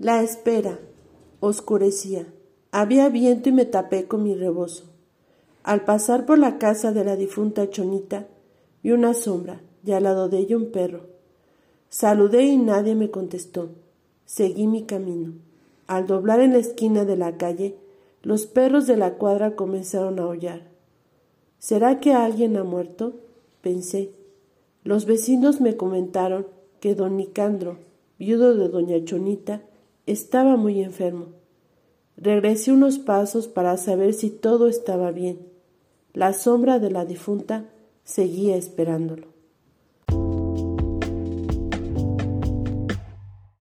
La espera. Oscurecía. Había viento y me tapé con mi rebozo. Al pasar por la casa de la difunta Chonita, vi una sombra y al lado de ella un perro. Saludé y nadie me contestó. Seguí mi camino. Al doblar en la esquina de la calle, los perros de la cuadra comenzaron a aullar. ¿Será que alguien ha muerto? pensé. Los vecinos me comentaron que don Nicandro, viudo de doña Chonita, estaba muy enfermo. Regresé unos pasos para saber si todo estaba bien. La sombra de la difunta seguía esperándolo.